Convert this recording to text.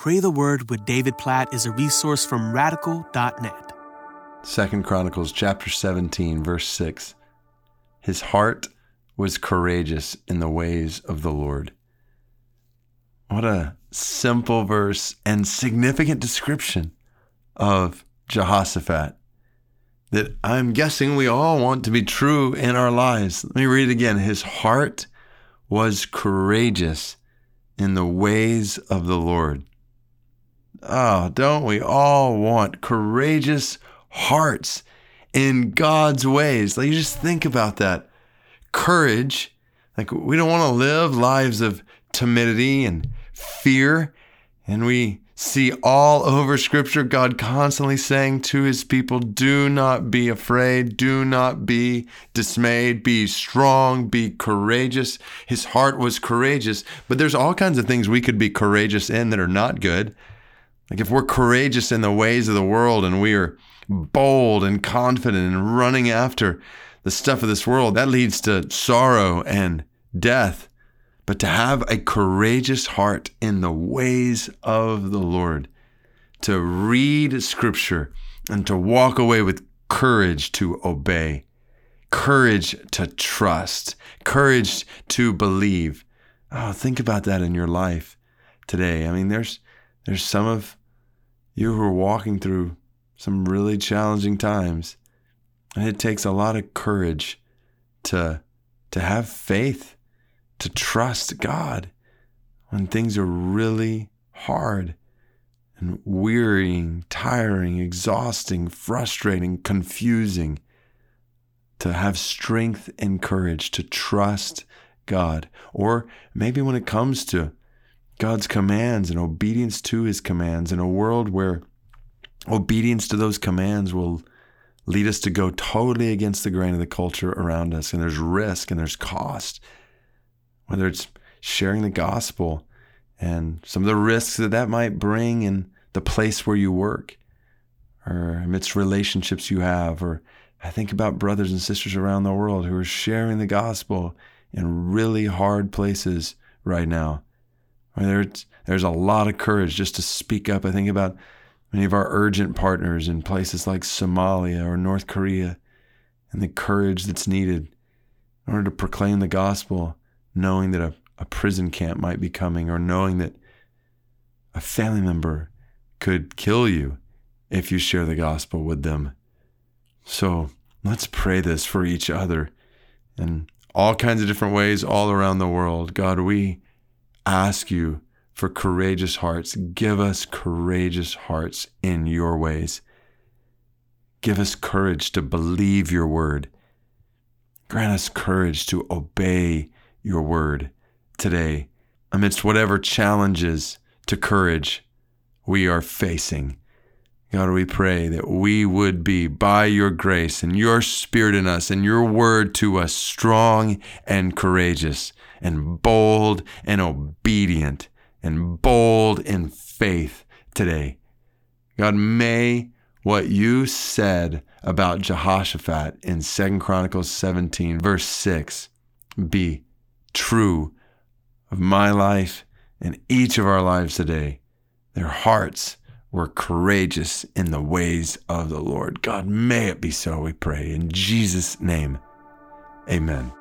Pray the Word with David Platt is a resource from radical.net. Second Chronicles chapter 17 verse 6. His heart was courageous in the ways of the Lord. What a simple verse and significant description of Jehoshaphat that I'm guessing we all want to be true in our lives. Let me read it again. His heart was courageous in the ways of the Lord. Oh, don't we all want courageous hearts in God's ways? Like you just think about that. Courage. Like we don't want to live lives of timidity and fear. And we see all over scripture God constantly saying to his people, do not be afraid, do not be dismayed, be strong, be courageous. His heart was courageous, but there's all kinds of things we could be courageous in that are not good. Like if we're courageous in the ways of the world and we are bold and confident and running after the stuff of this world, that leads to sorrow and death. But to have a courageous heart in the ways of the Lord, to read scripture and to walk away with courage to obey, courage to trust, courage to believe. Oh, think about that in your life today. I mean, there's there's some of you who are walking through some really challenging times. And it takes a lot of courage to, to have faith, to trust God when things are really hard and wearying, tiring, exhausting, frustrating, confusing. To have strength and courage to trust God. Or maybe when it comes to God's commands and obedience to his commands in a world where obedience to those commands will lead us to go totally against the grain of the culture around us. And there's risk and there's cost, whether it's sharing the gospel and some of the risks that that might bring in the place where you work or amidst relationships you have. Or I think about brothers and sisters around the world who are sharing the gospel in really hard places right now there's, there's a lot of courage just to speak up. I think about many of our urgent partners in places like Somalia or North Korea and the courage that's needed in order to proclaim the gospel, knowing that a, a prison camp might be coming or knowing that a family member could kill you if you share the gospel with them. So let's pray this for each other in all kinds of different ways all around the world. God, we ask you for courageous hearts. Give us courageous hearts in your ways. Give us courage to believe your word. Grant us courage to obey your word today amidst whatever challenges to courage we are facing. God, we pray that we would be, by your grace and your spirit in us and your word to us, strong and courageous and bold and obedient and bold in faith today. God, may what you said about Jehoshaphat in 2 Chronicles 17, verse 6, be true of my life and each of our lives today. Their hearts were courageous in the ways of the Lord. God, may it be so, we pray. In Jesus' name, amen.